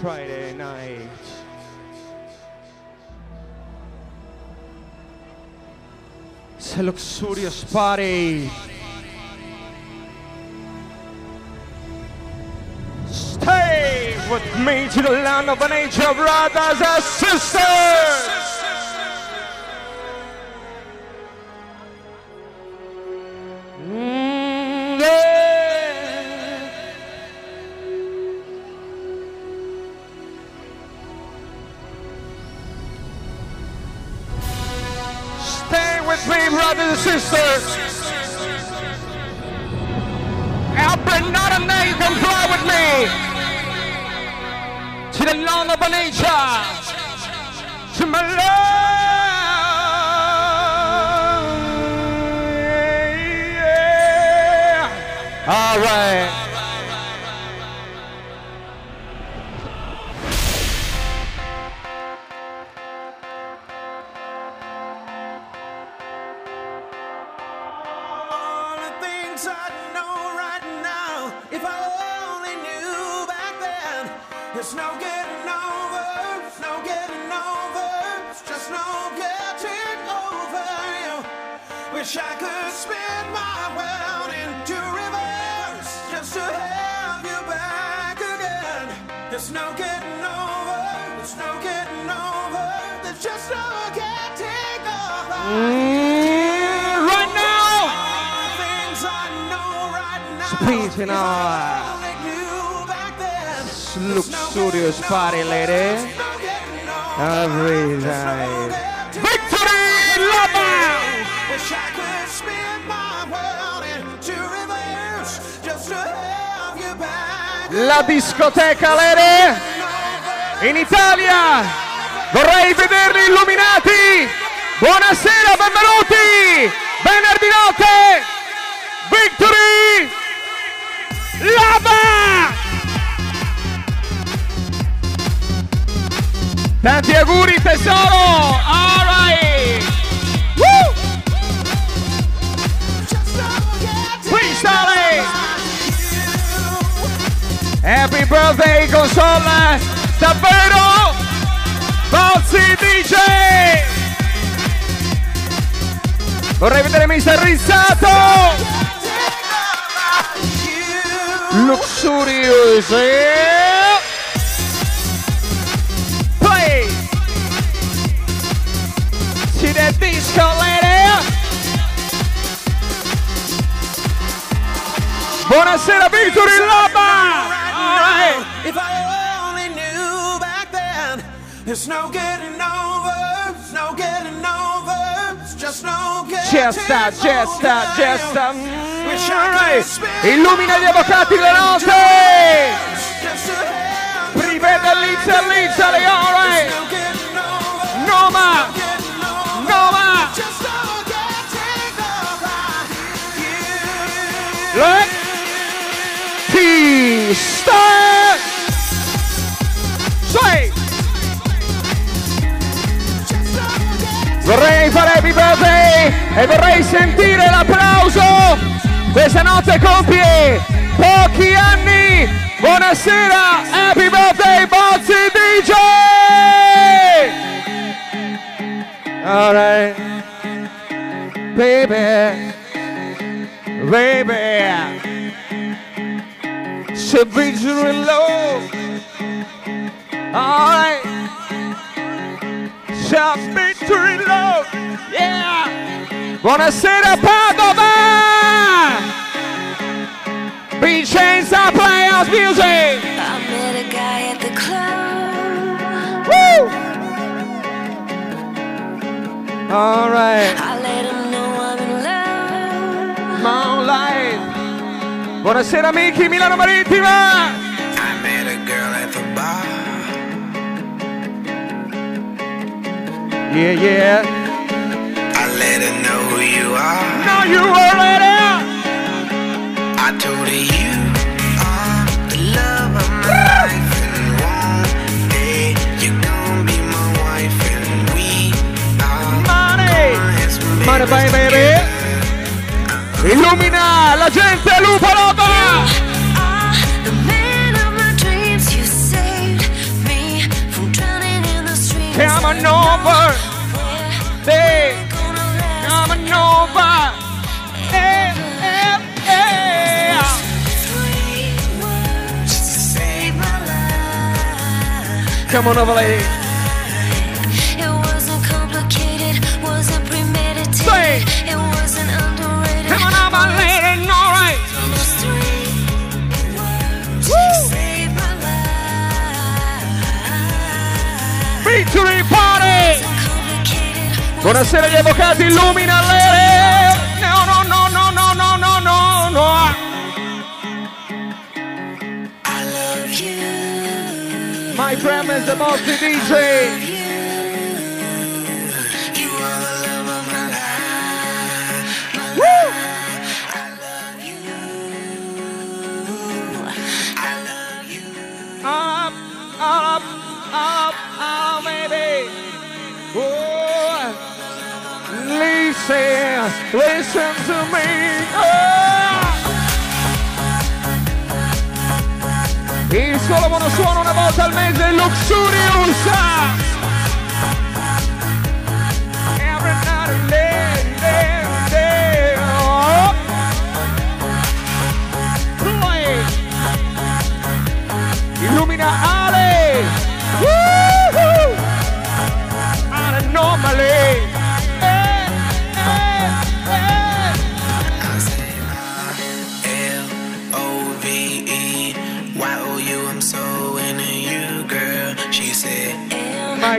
Friday night. It's a luxurious party. Stay with me to the land of nature, brothers and sisters. Discoteca, lady. In Italia. Vorrei vederli illuminati. Buonasera, benvenuti. Venerdì notte. Victory. Lava! Tanti auguri tesoro! Happy birthday console! Davvero! Bozzi DJ! Vorrei vedere Mr. Rizzato! Luxurious! eh? Play! See that disco lady! Buonasera Victory Lama! right. If I only knew back then, there's no getting over, no getting over, it's just no getting Cesta, cesta, cesta. Illumina gli avvocati le note. Private all'inizio, all'inizio, le ore. Noma. Noma. Look. T start! Vorrei fare happy birthday e vorrei sentire l'applauso! Questa notte compie pochi anni! Buonasera, happy birthday Bozzi DJ! Alright, baby, baby, so victory low. Alright. Shout victory low! Yeah! Buonasera Padova! Vincenza Playhouse Music! I met a guy at the club. Woo! Alright, I let him know I'm in love. Moonlight! Buonasera amici Milano Marittima! I met a girl at the bar. Yeah, yeah. I let her know who you are. Now you already I told her you are the love of my life, and one day you're gonna be my wife, and we are Money! gonna have some Money, babies baby! Illumina la gente, lupa loca. Come on over, hey! Come on over. Hey, hey. Come on over, lady. Buonasera agli avvocati, illumina le... No, no, no, no, no, no, no, no, no. My is the most DJ. Listen, to me. Oh. Il solo monosuono una volta al mese, Luxurious. Every night day, day, day. Oh. Play. Illumina Ale! Woohoo! Ale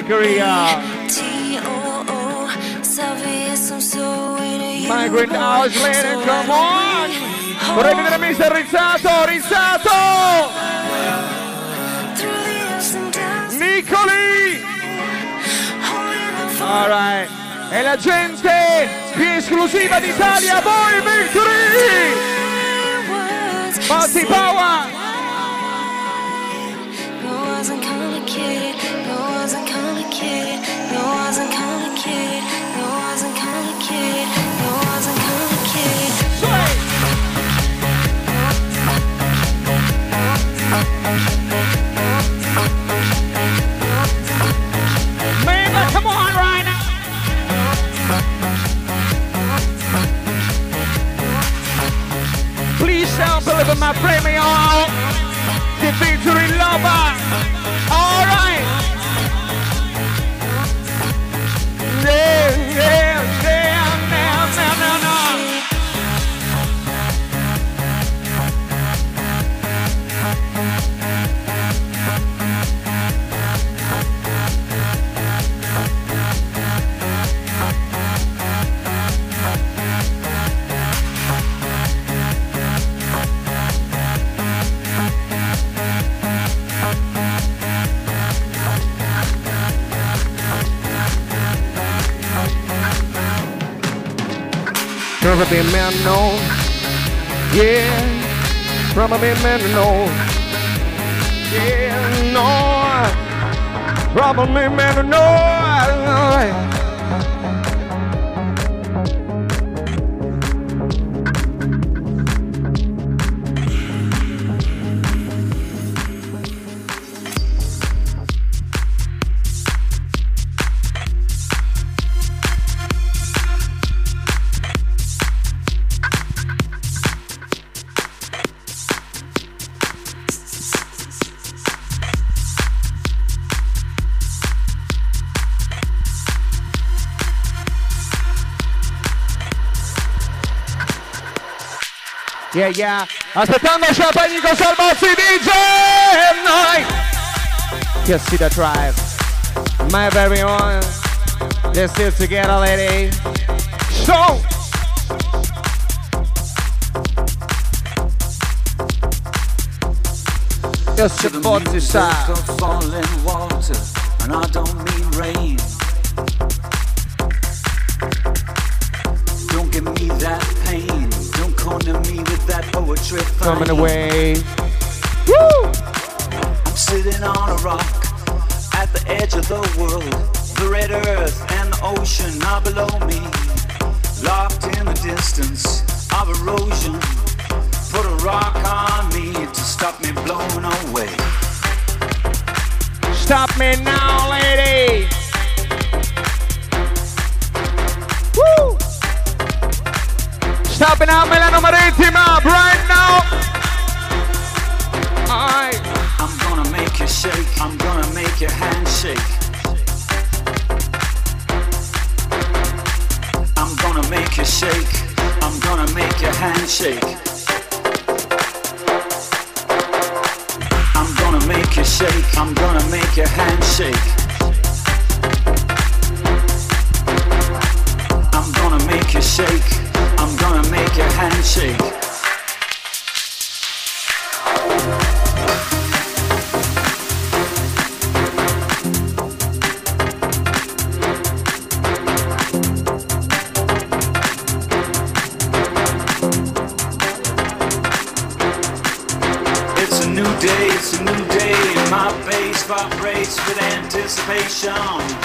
Korea. Migrant House Lane, come on! Vorrei vedere mister Rizzato, Rizzato! Nicoli! Alright, e la gente più esclusiva d'Italia, voi Victory! Party Power! Probably man no. Yeah. Probably man no. Yeah, no. Probably man no. Yeah, yeah. Aspettando Champagne con Salmozzi DJ Night. You see the drive. My very own. They're still together, lady. So. Just the the music of falling water, and I don't mean rain. Coming away. Woo! I'm sitting on a rock at the edge of the world. The red earth and the ocean are below me. Locked in the distance of erosion. Put a rock on me to stop me blowing away. Stop me now, lady. Popping out Milano Marittima right now. Alright. I'm gonna make you shake. I'm gonna make your hand shake. I'm gonna make you shake. I'm gonna make your hand shake. I'm gonna make you shake. I'm gonna make your hand shake. I'm gonna make you shake. Gonna make your hand shake. It's a new day, it's a new day. My bass vibrates with anticipation.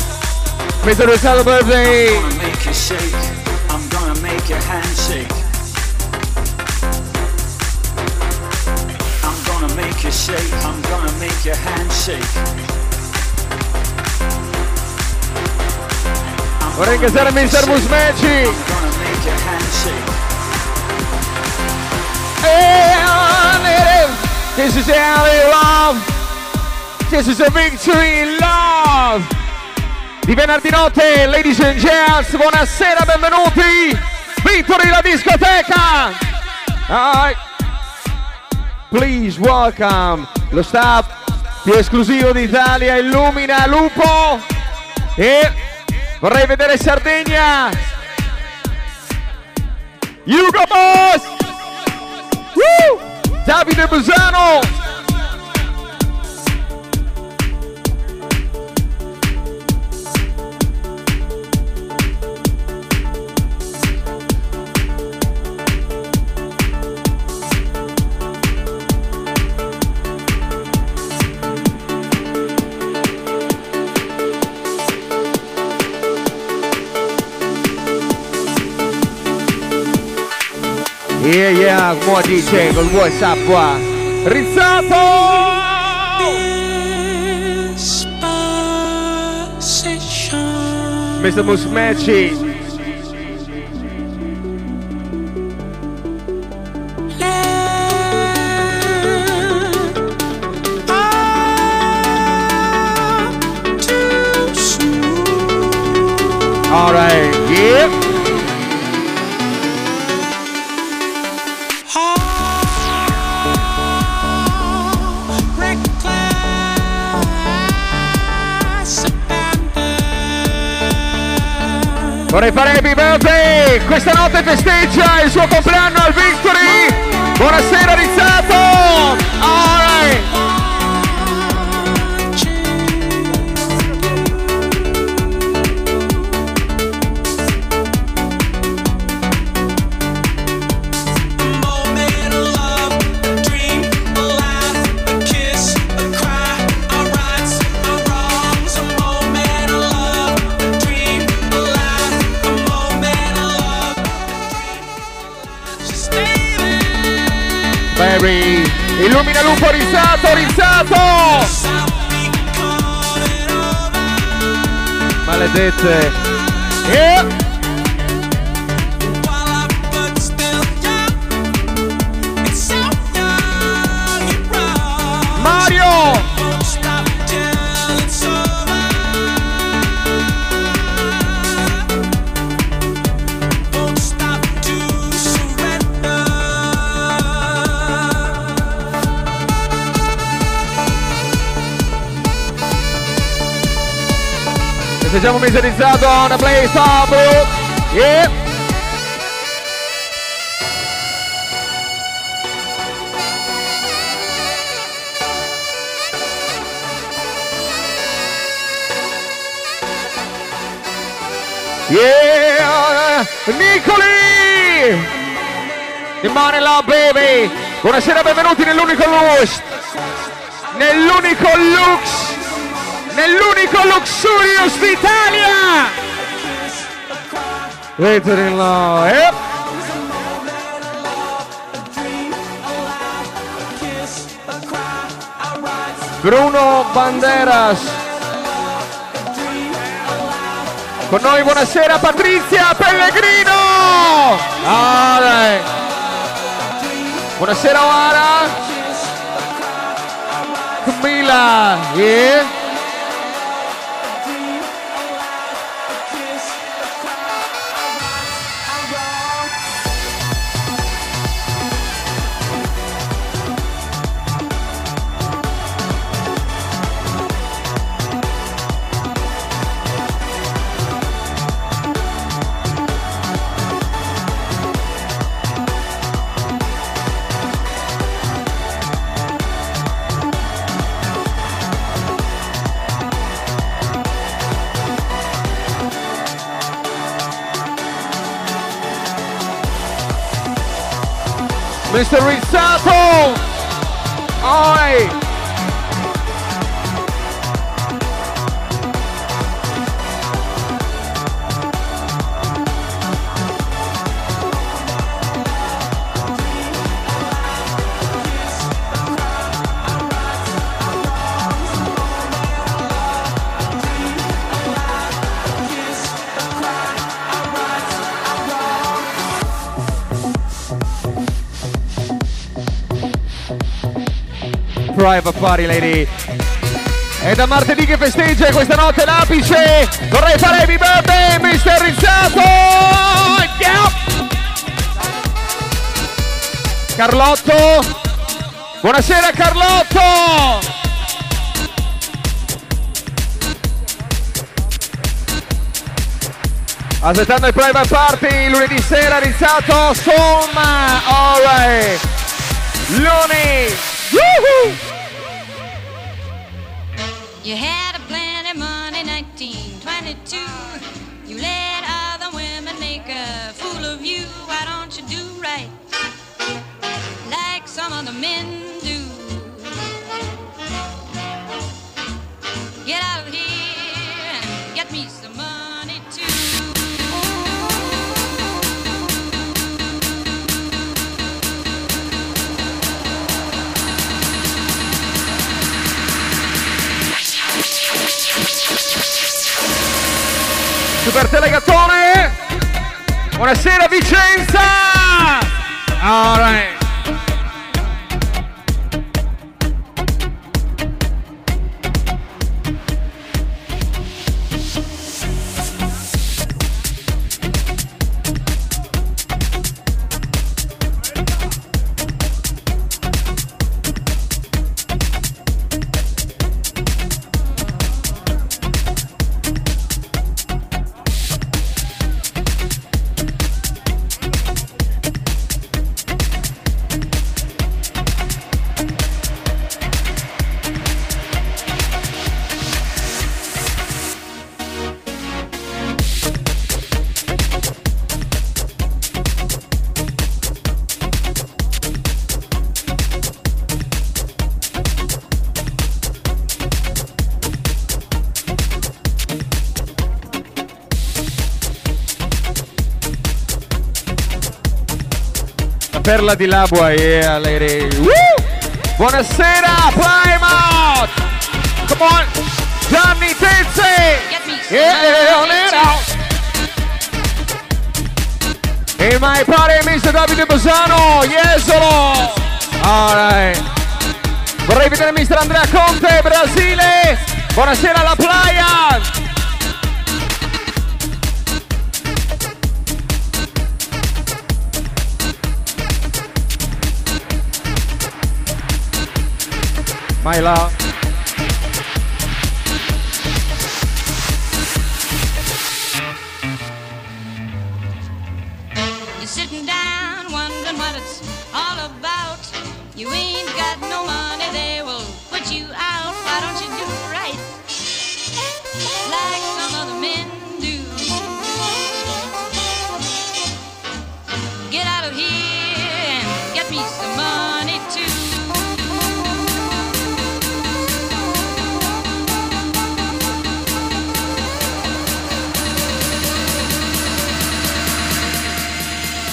Mr. Rizzato birthday. I'm gonna make you shake, I'm gonna make your hand shake. I'm gonna make you shake, I'm gonna make your hand shake. I'm Vorrei gonna ringraziare make you Mr. shake, Musmeci. I'm gonna make your hand shake. And This is how we love. This is a victory in love. Di venerdì notte, ladies and gents, buonasera, benvenuti. Victory la discoteca. Alright. Please welcome lo staff più esclusivo d'Italia, Illumina Lupo. E vorrei vedere Sardegna. Hugo Boss. Woo! Davide Busano. Yeah, mo DJ col WhatsApp qua. Rizzato! Mr. Musmeci. Festeggiamo miserizzato on a play stop! Yeah! Yeah! Nicoli! Money Love Baby. Buonasera, benvenuti nell'unico Lux. Nell'unico Lux. Nell'unico Luxurious d'Italia. Later in law. Yep. Bruno Banderas. Con noi buonasera Patrizia Pellegrino. Ah. Buonasera Oara. Camilla. Yeah. Mr. Rizzato! Private Party Lady. È da martedì che festeggia questa notte l'apice. Vorrei fare happy birthday, Mr. Rizzato. Yeah. Carlotto. Buonasera Carlotto. Aspettando il private party lunedì sera Rizzato. Somma. Alright. Luni. Woohoo! You had a plenty money, 1922. You let other women make a fool of you. Why don't you do right like some other men Super Telegattone! Buonasera Vicenza! Alright. La perla di Labua, yeah, lady. Woo! Buonasera, Plymouth! Come on! Gianni some Yeah, on it out! In my party, Mr. Davide Bosano, Jesolo! Alright. Vorrei vedere Mr. Andrea Conte, Brasile! Buonasera alla My love.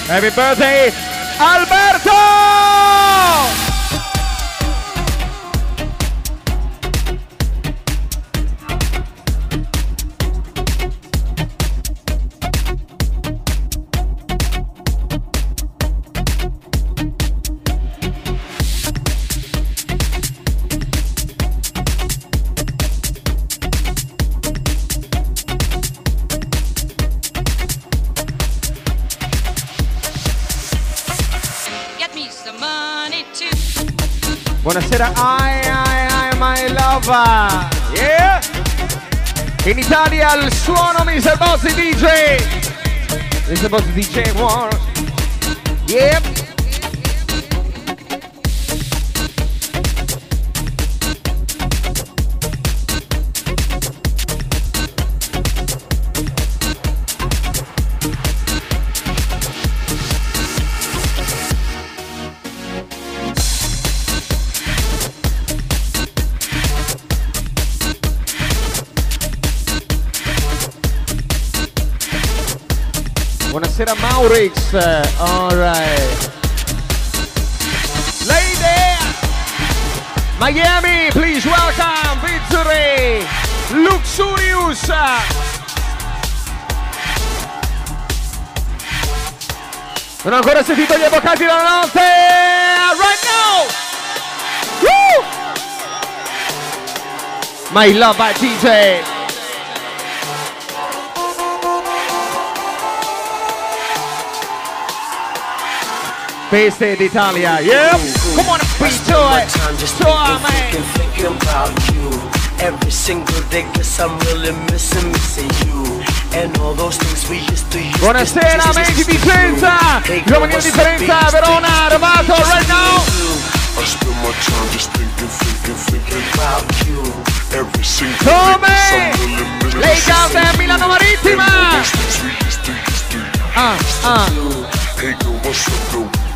Happy birthday, Il suono Mr. Bozzi DJ. Mr. Bozzi DJ War. Yeah. Maurix. Alright. Lady. Miami, please welcome Victory Luxurious. Non ho ancora sentito gli avvocati della notte. Right now. Woo! My love by DJ. Feste d'Italia, yeah. Come on, beat to it. To our man. thinking, about you. Every single day, cause I'm really missing, missing you. And all those things we used to use. Buonasera amici di Vicenza, giovani a differenza, Verona, arrivato right now. I spend my time just thinking, thinking, thinking about you. Every single Come? day, 'cause I'm really missing Lei canta a Milano Marittima. And all those things we used to, used to, Ah, ah. Hey girl, what's up, girl?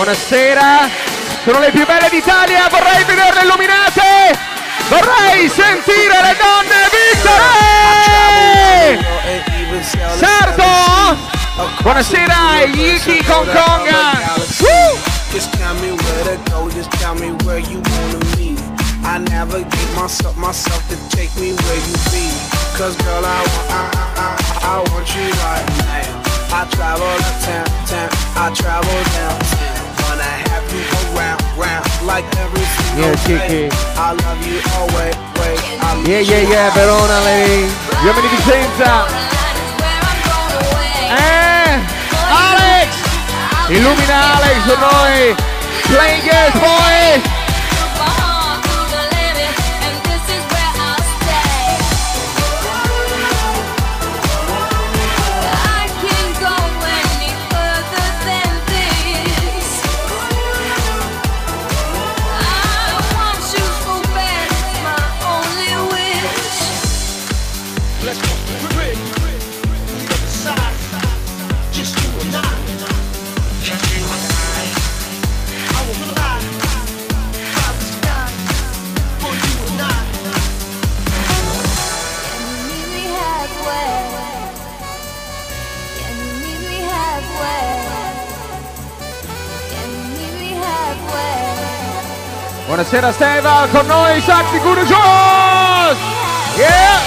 Buonasera, sono le più belle d'Italia, vorrei vederle illuminate. Vorrei sentire le donne vittore. Certo. Buonasera, Yiki Kong Kong. Woo! I navigate myself, myself to take me where you be. Cause girl, I want, I, I, I, I want you right now. I travel uptown, town, I travel downtown. Wanna have you around, round, like every single Yeah. Kiki. I love you always, love Yeah, yeah, yeah, Verona, lei. Uomini Vicenza. Eh, Alex. Illumina Alex per noi. Playing Girls Boy. Buonasera Steva, con noi Sacti Guru Jones. Yeah.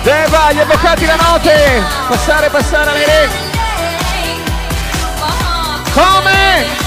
Steva, gli avvocati la notte. Passare, passare alle re. Come?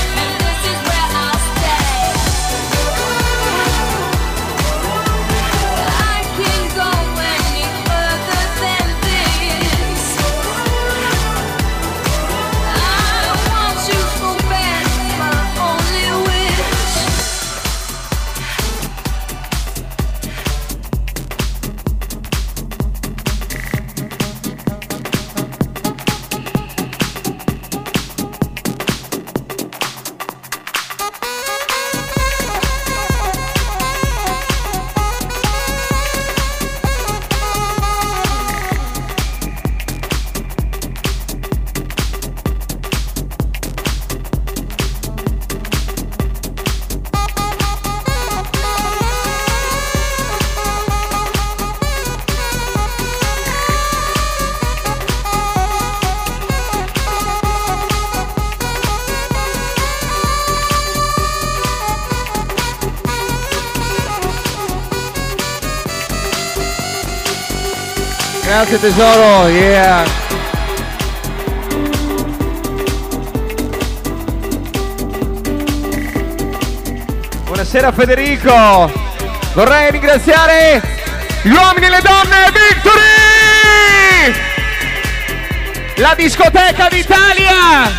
Grazie tesoro, yeah. Buonasera Federico. Vorrei ringraziare gli uomini e le donne Victory! La discoteca d'Italia!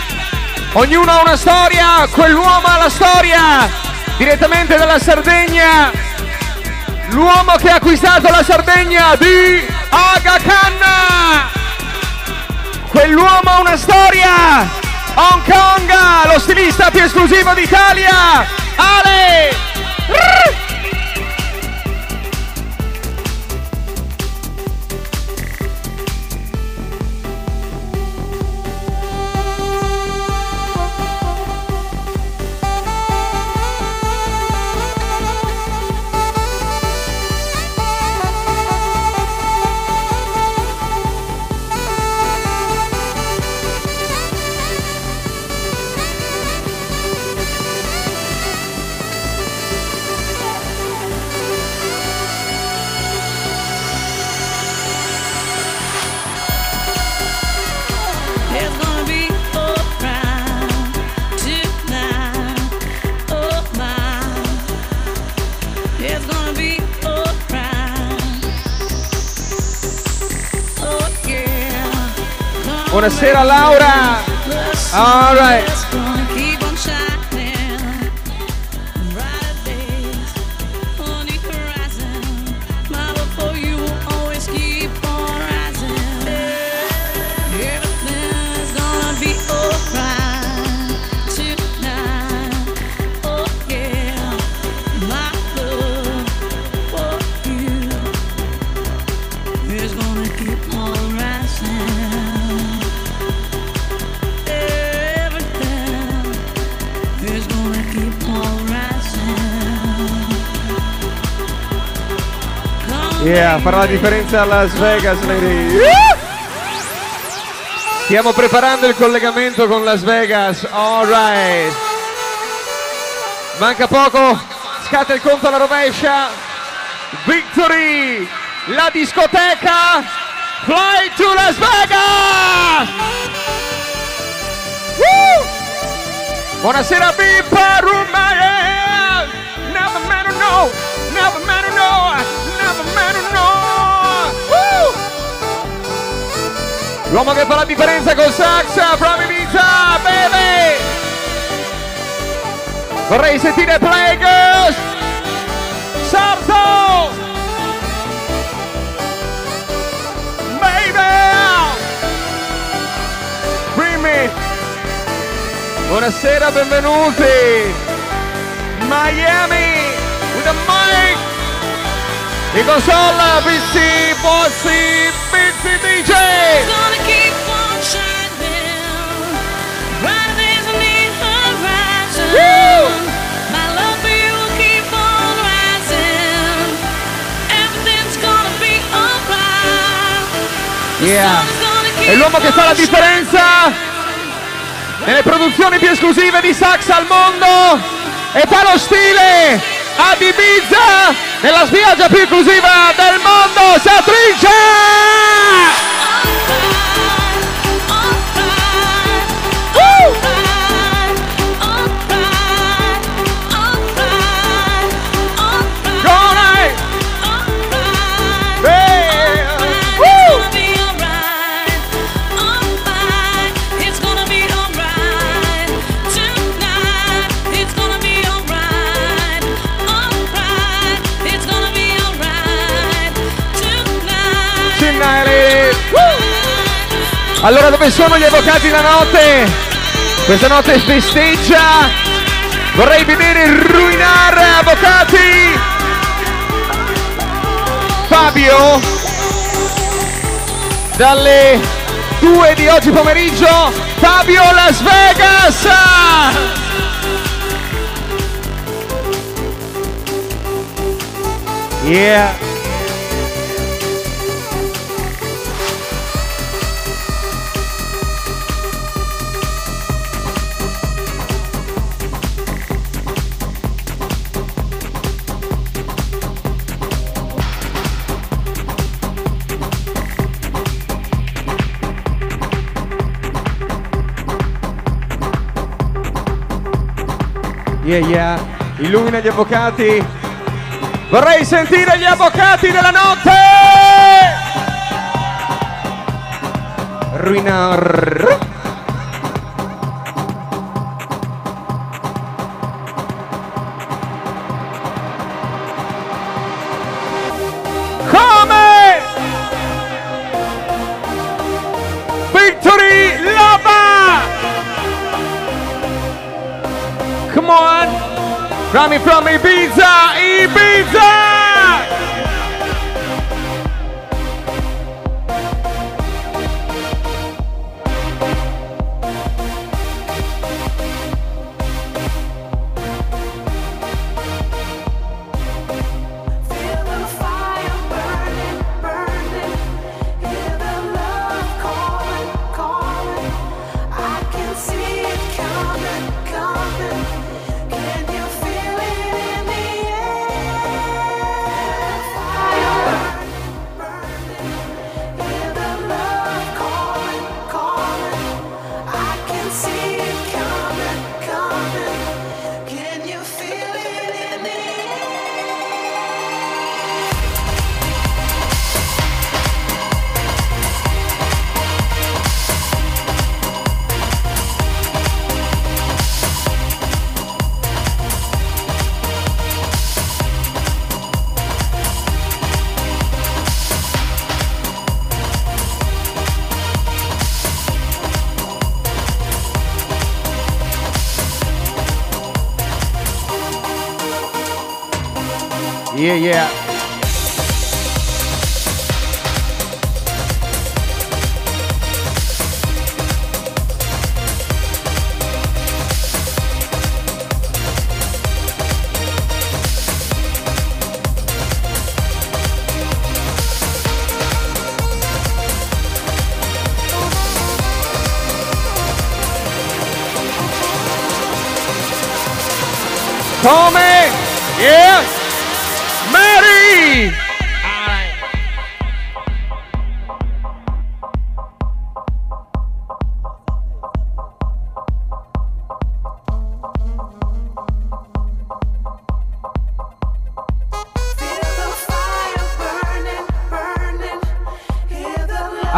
Ognuno ha una storia, quell'uomo ha la storia! Direttamente dalla Sardegna, l'uomo che ha acquistato la Sardegna di Aga Khan! Quell'uomo ha una storia! Hong Kong, lo stilista più esclusivo d'Italia! Ale! Buonasera Laura! All right. Farà la differenza a Las Vegas, lady. Stiamo preparando il collegamento con Las Vegas. All right. Manca poco. Scatta il conto alla rovescia. Victory! La discoteca! Fly to Las Vegas! Woo! Buonasera Pippa Rumaya! L'uomo che fa la differenza con Saxa from Ibiza! Vorrei sentire Play Girls! Sarto! Baby! Bring! Buonasera, benvenuti! Miami! With the mic! In console, BC, Bossi, BC DJ! Yeah! È l'uomo che fa la differenza nelle produzioni più esclusive di sax al mondo e fa lo stile ad Ibiza nella spiaggia più esclusiva del mondo, Satrice! Allora dove sono gli avvocati la notte? Questa notte festeggia. Vorrei vedere ruinare avvocati. Fabio dalle 2 di oggi pomeriggio Fabio Las Vegas Yeah Yeah, yeah. Illumina gli avvocati. Vorrei sentire gli avvocati della notte! Ruinar. Miami Beach. Yeah, yeah. Come?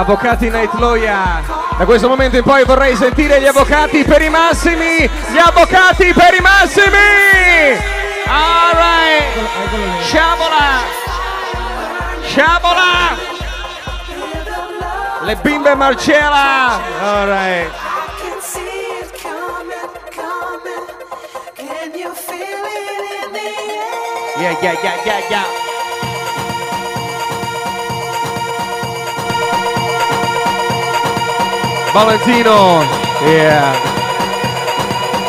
Avvocati Night Lawyer. Da questo momento in poi vorrei sentire gli avvocati per i massimi. Gli avvocati per i massimi. Alright. Sciabola. Sciabola. Le bimbe Marcella. Alright. Yeah, yeah, yeah, yeah, yeah. Valentino. Yeah.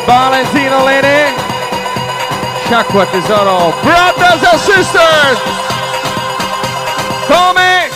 Valentino, lady. Sciacqua tesoro. Brothers and sisters. Come? Come?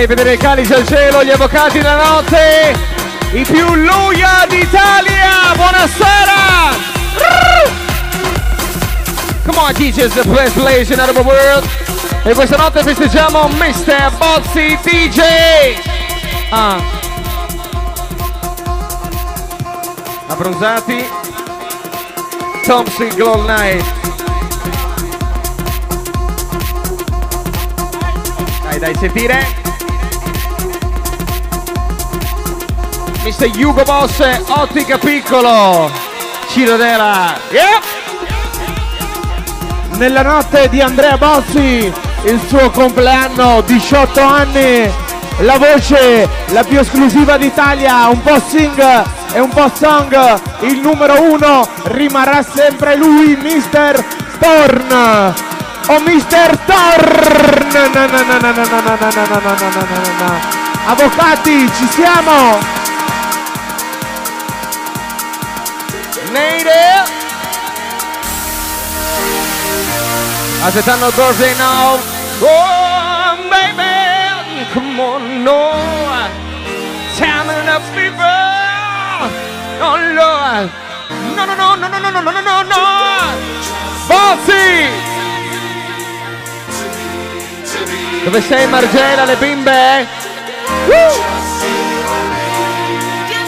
Vorrei vedere il calice al cielo, gli avvocati della notte, i più luia d'Italia. Buonasera. Come on, DJs, the best place in the world. E questa notte festeggiamo Mr. Bozzi DJ. Ah. Abbronzati. All night. Dai, dai, sentire. Mr. Hugo Boss, Ottica Piccolo. Ciro Della. Yeah! Nella notte di Andrea Bossi, il suo compleanno, 18 anni, la voce, la più esclusiva d'Italia, un po' sing e un po' song, il numero uno rimarrà sempre lui, Mr. Thorn. O Mr. Thorn! No, no, no, no, no, no, no, no, no, no, no, no, no, no. Avvocati, ci siamo! Native. Aspettando birthday now. Oh, baby, come on, no. Time up, people. Oh, Lord. No, no, no, no, no, no, no, no, no, no, no. Bozzi. Dove sei Margela, le bimbe? Woo!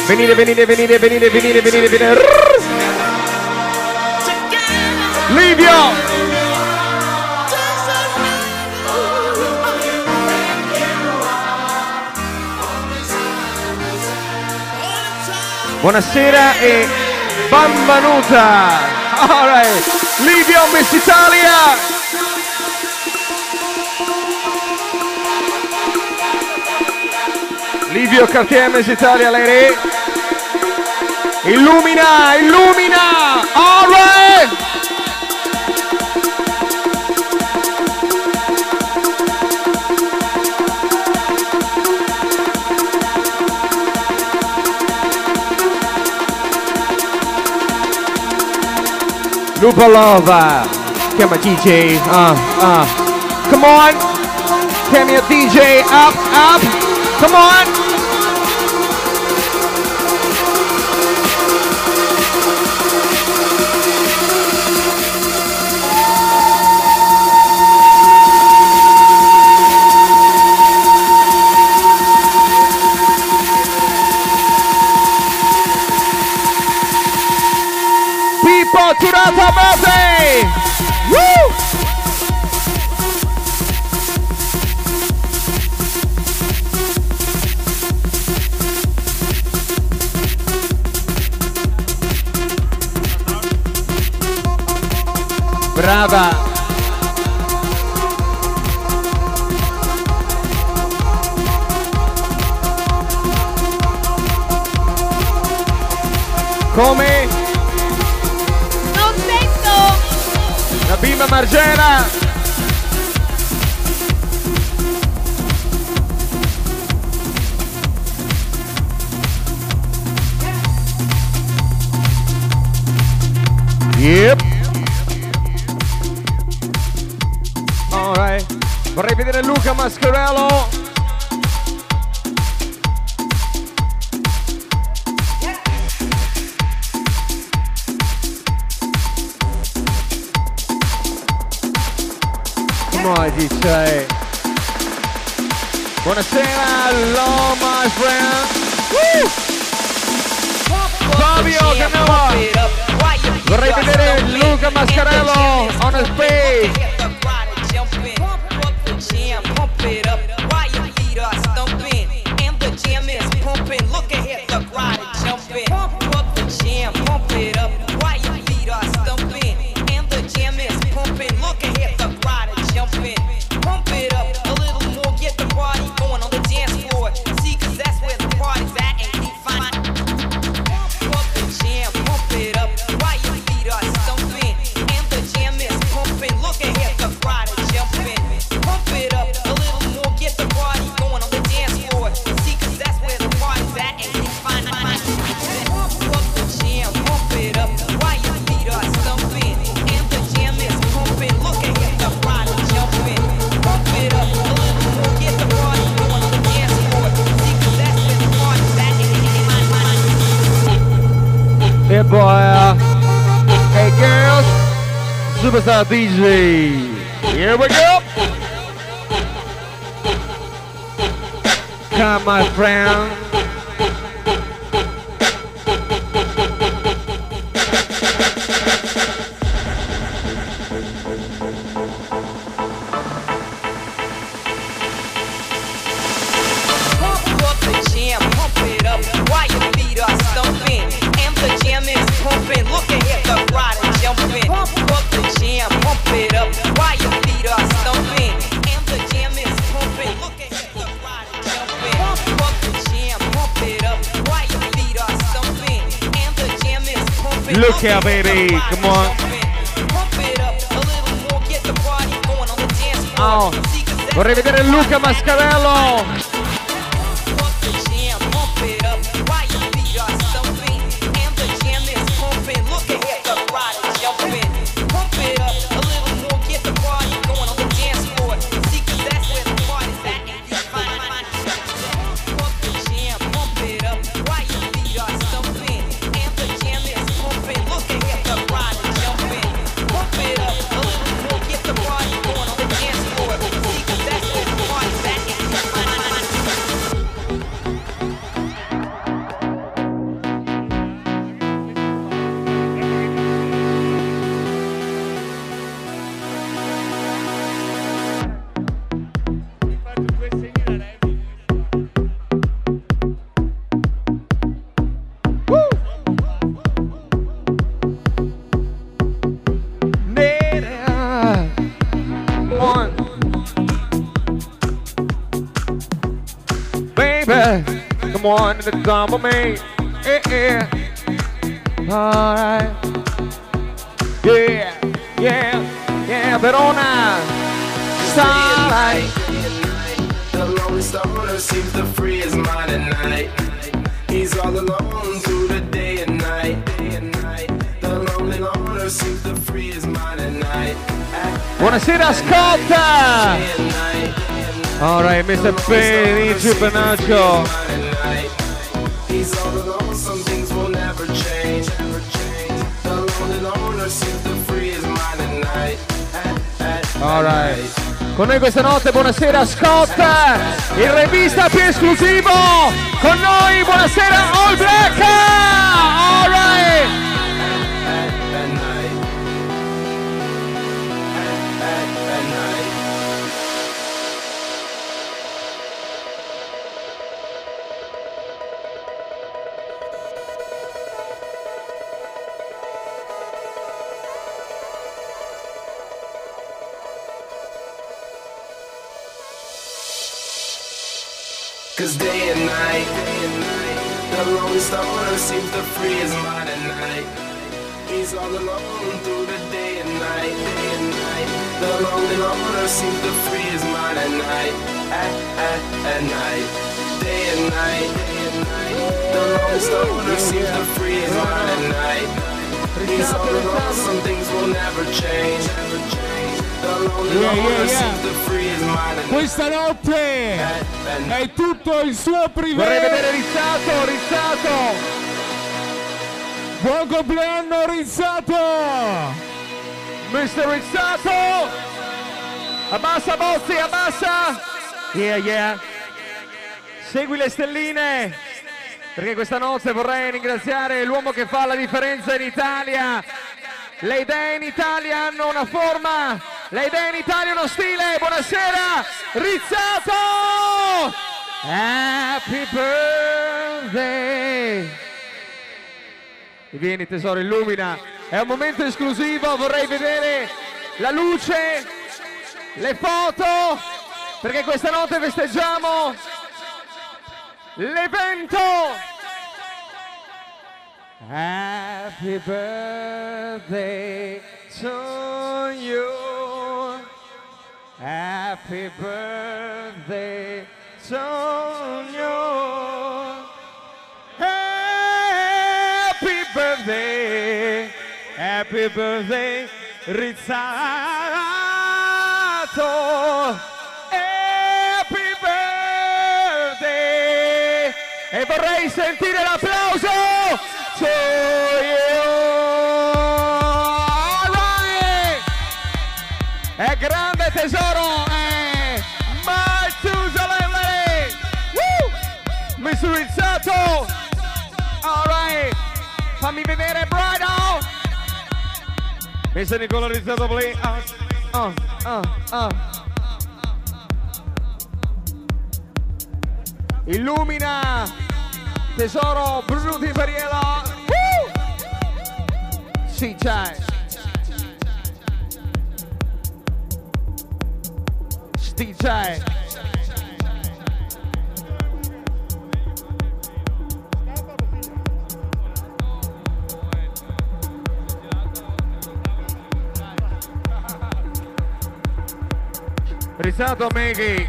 Venite, venite, venite, venite, venite, venite, venite. Livio! Buonasera e benvenuta! Alright, Livio Miss Italia! Livio Cartier Miss Italia, lady! Illumina, illumina! Alright! Lupo Lova. Chiama DJ. Uh, uh. Come on. Chiama your DJ. Up, up. Come on. Martha Murphy! Woo! Brava! Come bimba Margera! Yep. Alright. Vorrei vedere Luca Mascherello. On, DJ. Buonasera, hello my friend. Woo! Fabio. Vorrei vedere Luca Mascarello on a. Superstar DJ. Here we go. Come, my friend. Out, baby. Come on. Oh, vorrei vedere Luca Mascarello. To the top of me. Yeah, yeah. Alright. Yeah, yeah, yeah, Verona. Starlight. The lonely stoner seems to free his mind at night. He's all alone through the day and night. Day and night. The lonely loner seems to free his mind at night. Buonasera Scotta! Alright, Mr. Felice Panaccio. He's all alone, some things will never change. Never change. The lonely loner seems to free his at night. Alright. Con noi questa notte, buonasera Scott, il revista più esclusivo. Con noi, buonasera All Black. Alright. The lonely stoner seems to free his mind at night. He's all alone through the day and night, day and night. The lonely loner seems to free his mind at night, at, at, at night. Day and night, day and night. The lonely stoner seems to free his mind at night. He's all alone, some things will never change. The lonely Yeah, yeah, loner yeah. seems to free Questa notte è tutto il suo Vorrei vedere privé. Rizzato, Rizzato. Buon compleanno Rizzato! Mr. Rizzato. Abbassa Bozzi, abbassa. Yeah, yeah. Segui le stelline. Perché questa notte vorrei ringraziare l'uomo che fa la differenza in Italia. Le idee in Italia hanno una forma, le idee in Italia uno stile. Buonasera, Rizzato! Happy birthday! Vieni tesoro, illumina. È un momento esclusivo, vorrei vedere la luce, le foto, perché questa notte festeggiamo l'evento. Happy birthday to you. Happy birthday you. Happy birthday. Happy birthday, Rizzato. Happy birthday. E vorrei sentire l'applauso. To Fammi vedere Brido. Mr. Nicola Rizzato, play. Uh, uh, uh, uh. Illumina. Tesoro Bruno Di Fariela. Woo! Sì, c'è. Sti c'è. Rizzato Meghi.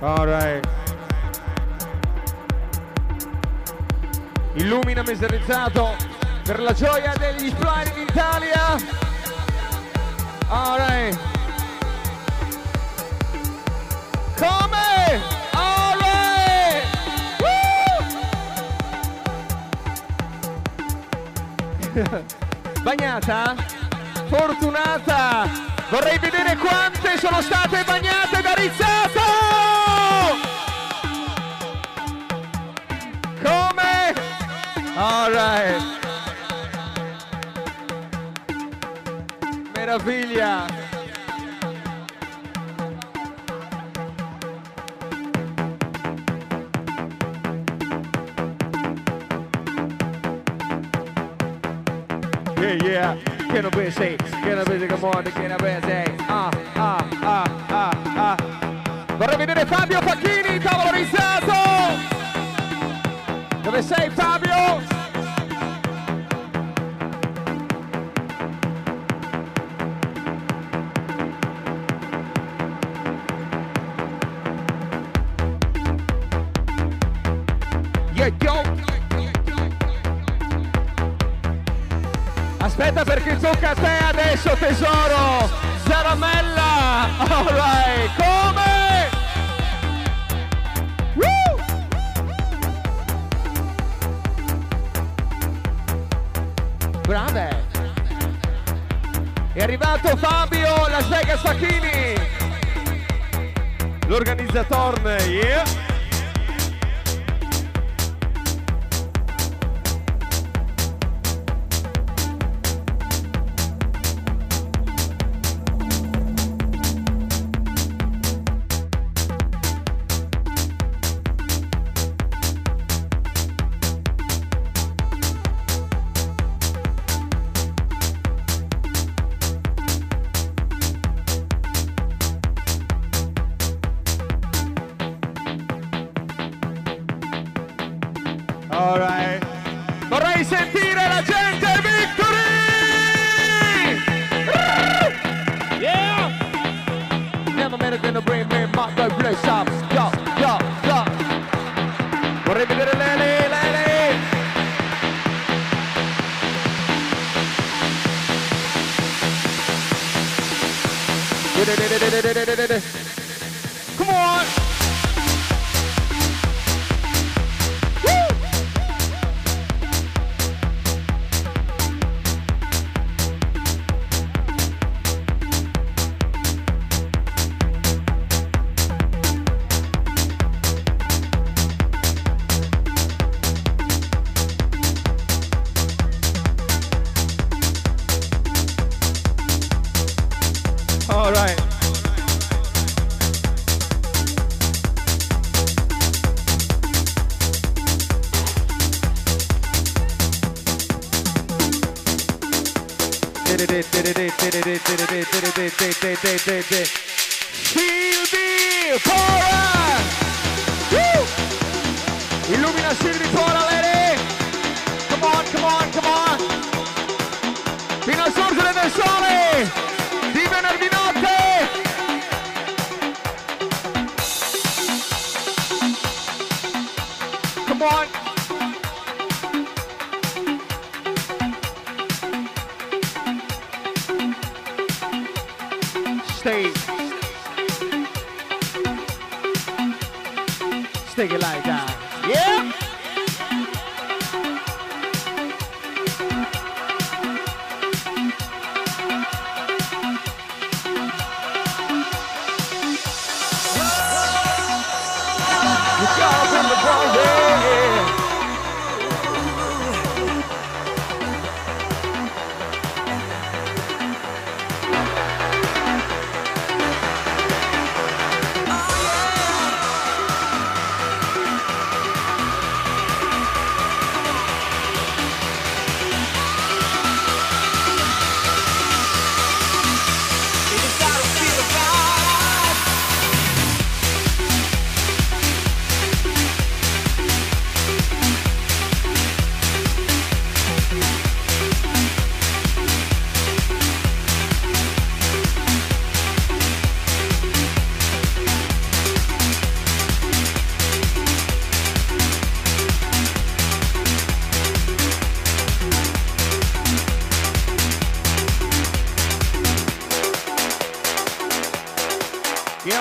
Alright. Illumina meserizzato per la gioia degli Splani d'Italia. Alright. Come? Bagnata? Fortunata! Vorrei vedere quante sono state bagnate da Rizzato! Come? Alright. Meraviglia. Yeah. Che non pensi? Che non pensi come on, che non pensi? Ah, ah, ah, ah, ah. Vorrei vedere Fabio Facchini, tavolo rizzato! Dove sei Fabio? Tocca a te adesso tesoro! Zaramella! Alright, come? Woo! Brave! È arrivato Fabio Las Vegas Facchini! L'organizzatore, yeah! de de de de de de de de de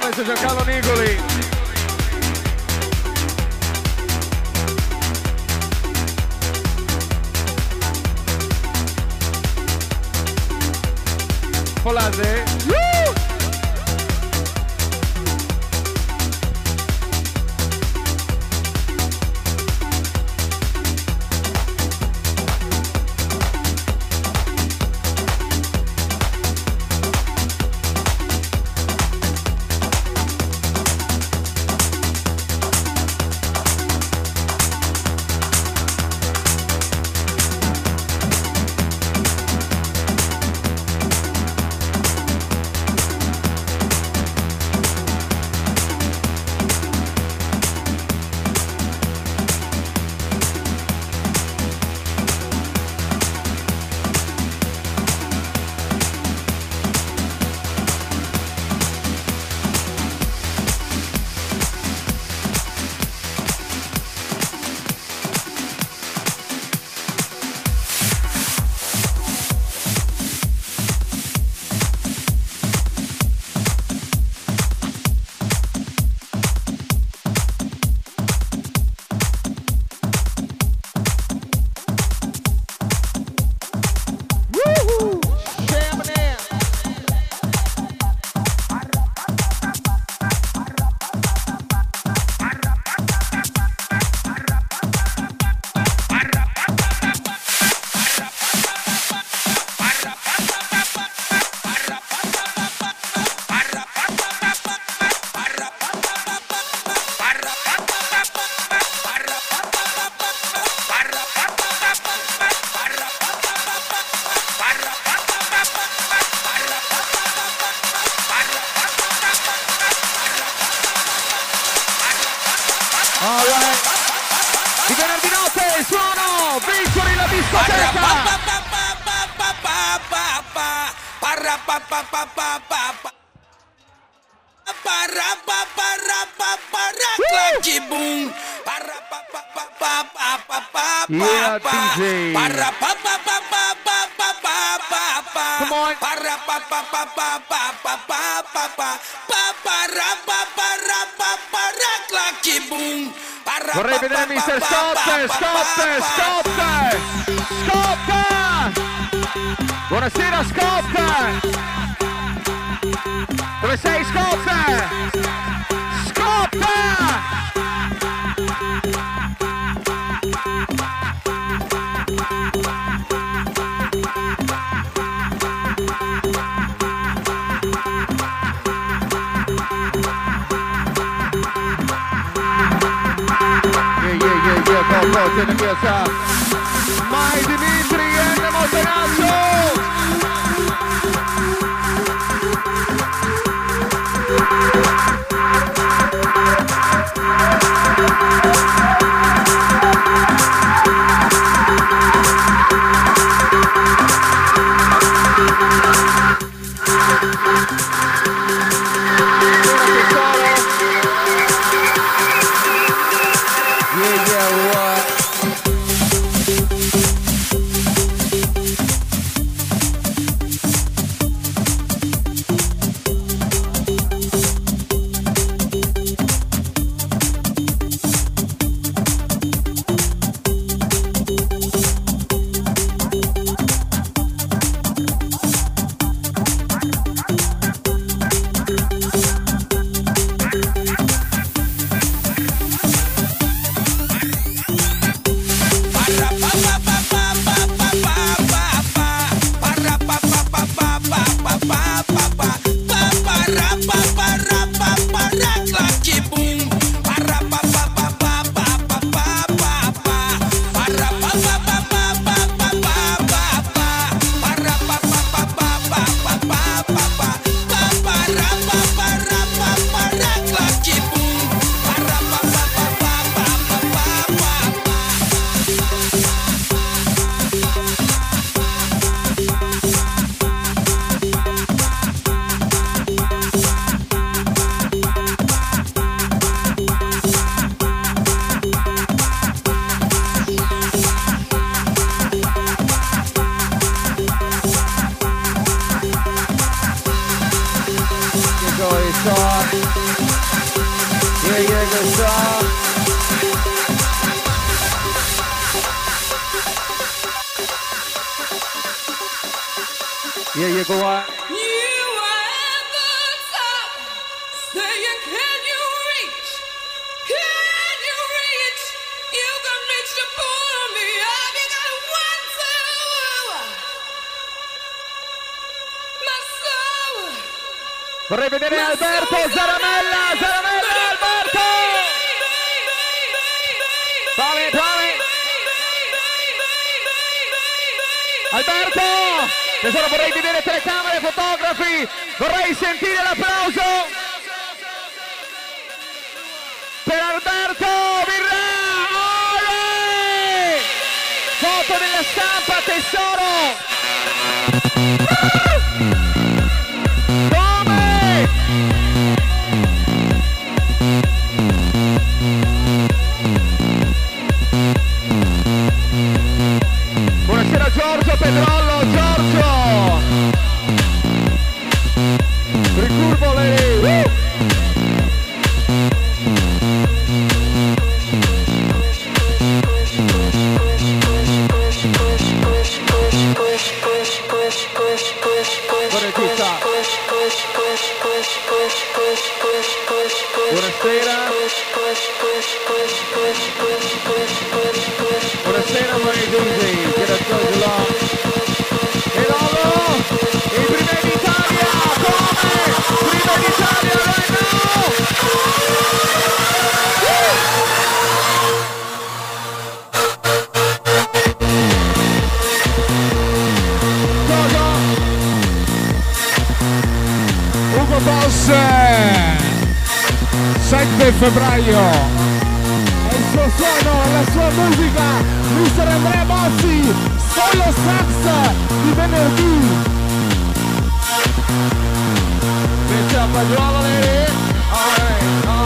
Messo Giancarlo Nicoli? Polase. Yeah, DJ. Come on. Vorrei vedere Mr. Scott, Scott, Scott, Scott! Buonasera Scott! Dove sei Scott? Yeah, go, go, tieni piazza. Mai Dimitri and Montenazzo! Yeah, go on. You are at the top. Saying, can you reach? Can you reach? You can reach to pull me up. You got one. My soul. Vorrei vedere Alberto Zaramella, Zaramella! Alberto! Tesoro, vorrei vedere telecamere, fotografi! Vorrei sentire l'applauso! Per Alberto Virra! Ole! Foto della stampa, tesoro! Come? Buonasera Giorgio Pedrollo, 7 febbraio E il suo suono, la sua musica, Mister Andrea Bossi, solo sax di venerdì. Up a. Alright, alright,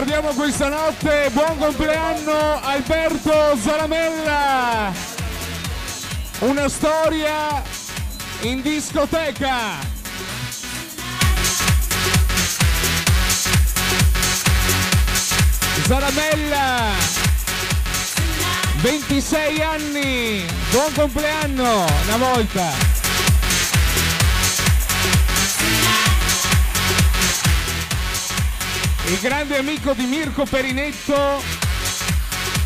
Ricordiamo questa notte, buon compleanno Alberto Zaramella! Una storia in discoteca! Zaramella! 26 anni! Buon compleanno una volta! Il grande amico di Mirko Perinetto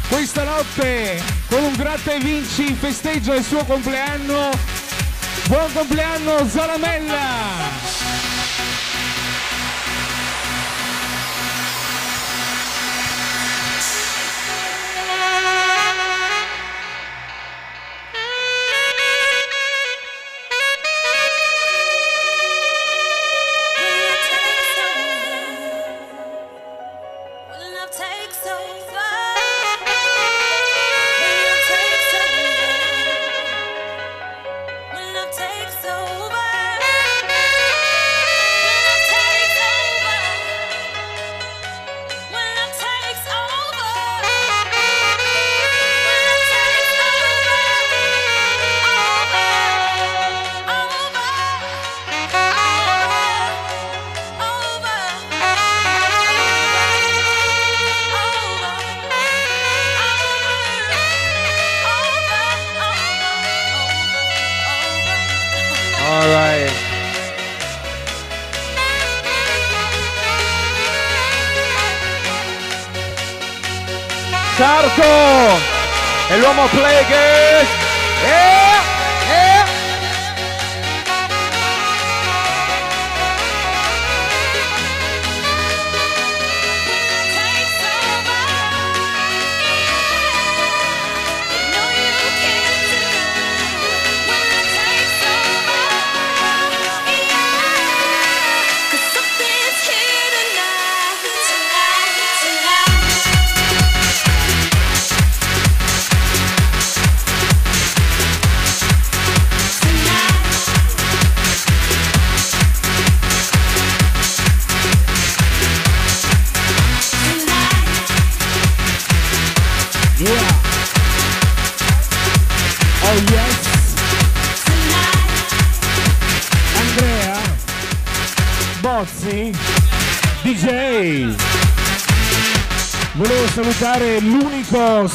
questa notte con un gratta e vinci festeggia il suo compleanno. Buon compleanno Zaramella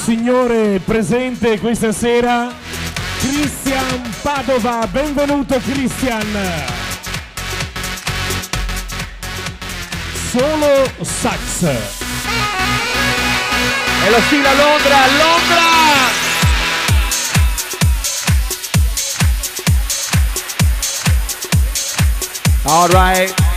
signore presente questa sera, Christian Padova. Benvenuto Christian. Solo sax. E lo stile a Londra, Londra! All right.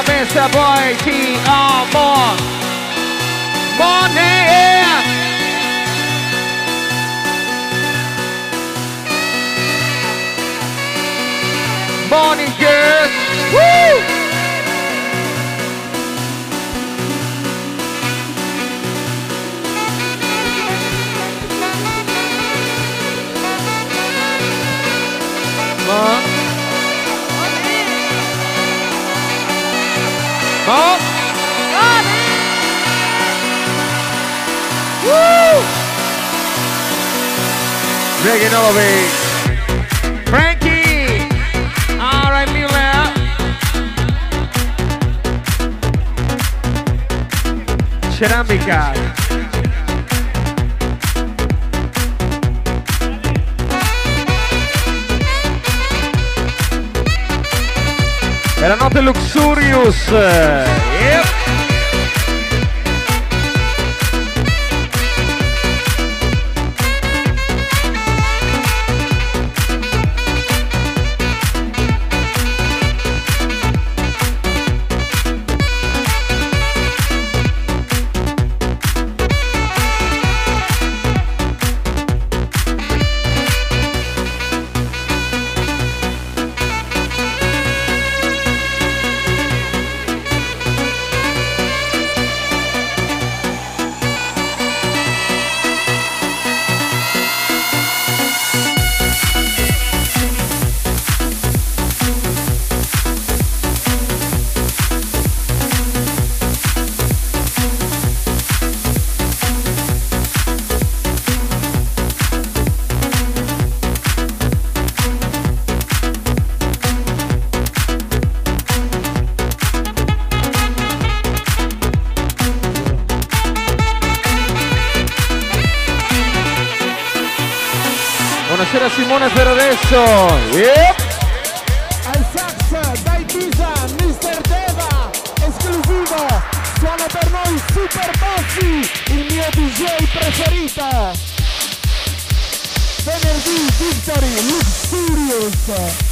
Yeah, yeah, Mr. Boy, T on more. Money! Morning, girls! Woo! Mo- Woo! Reggae Novi. Frankie! All right, Miller. Ceramica. È la notte Luxurious. Yep. Adesso. Yep. Al sax dai Pisa, Mr. Deva, esclusivo, suona per noi Super Bossi, il mio DJ preferito. Venerdì Victory, Luxurious.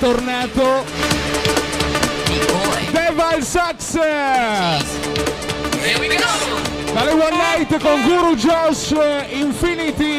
Tornato. Deva al sax! Dalle One Night con Guru Josh Infinity.